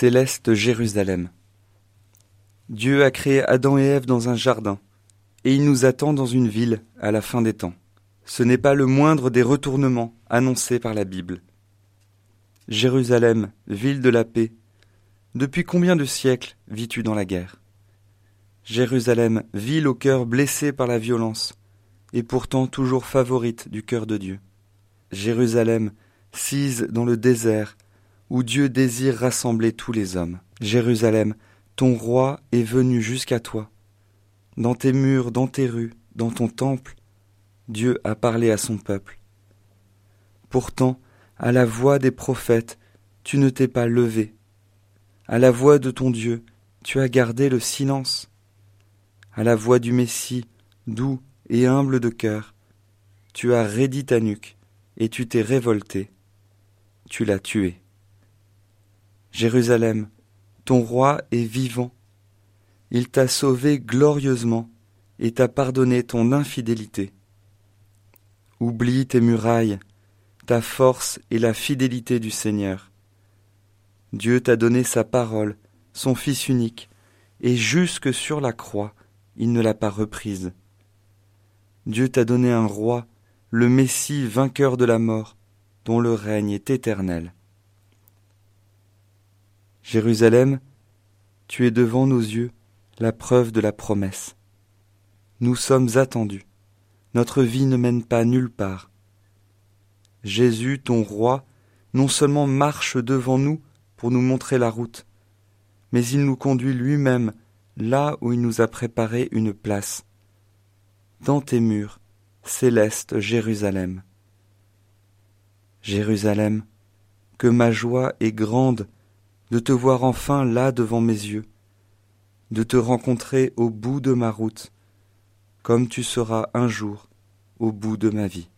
Céleste Jérusalem. Dieu a créé Adam et Ève dans un jardin, et il nous attend dans une ville à la fin des temps. Ce n'est pas le moindre des retournements annoncés par la Bible. Jérusalem, ville de la paix, depuis combien de siècles vis-tu dans la guerre? Jérusalem, ville au cœur blessé par la violence, et pourtant toujours favorite du cœur de Dieu. Jérusalem, sise dans le désert, où Dieu désire rassembler tous les hommes. Jérusalem, ton roi est venu jusqu'à toi. Dans tes murs, dans tes rues, dans ton temple, Dieu a parlé à son peuple. Pourtant, à la voix des prophètes, tu ne t'es pas levé. À la voix de ton Dieu, tu as gardé le silence. À la voix du Messie, doux et humble de cœur, tu as raidi ta nuque et tu t'es révolté. Tu l'as tué. Jérusalem, ton roi est vivant. Il t'a sauvé glorieusement et t'a pardonné ton infidélité. Oublie tes murailles, ta force et la fidélité du Seigneur. Dieu t'a donné sa parole, son Fils unique, et jusque sur la croix, il ne l'a pas reprise. Dieu t'a donné un roi, le Messie vainqueur de la mort, dont le règne est éternel. Jérusalem, tu es devant nos yeux la preuve de la promesse. Nous sommes attendus. Notre vie ne mène pas nulle part. Jésus, ton roi, non seulement marche devant nous pour nous montrer la route, mais il nous conduit lui-même là où il nous a préparé une place, dans tes murs, céleste Jérusalem. Jérusalem, que ma joie est grande de te voir enfin là devant mes yeux, de te rencontrer au bout de ma route, comme tu seras un jour au bout de ma vie.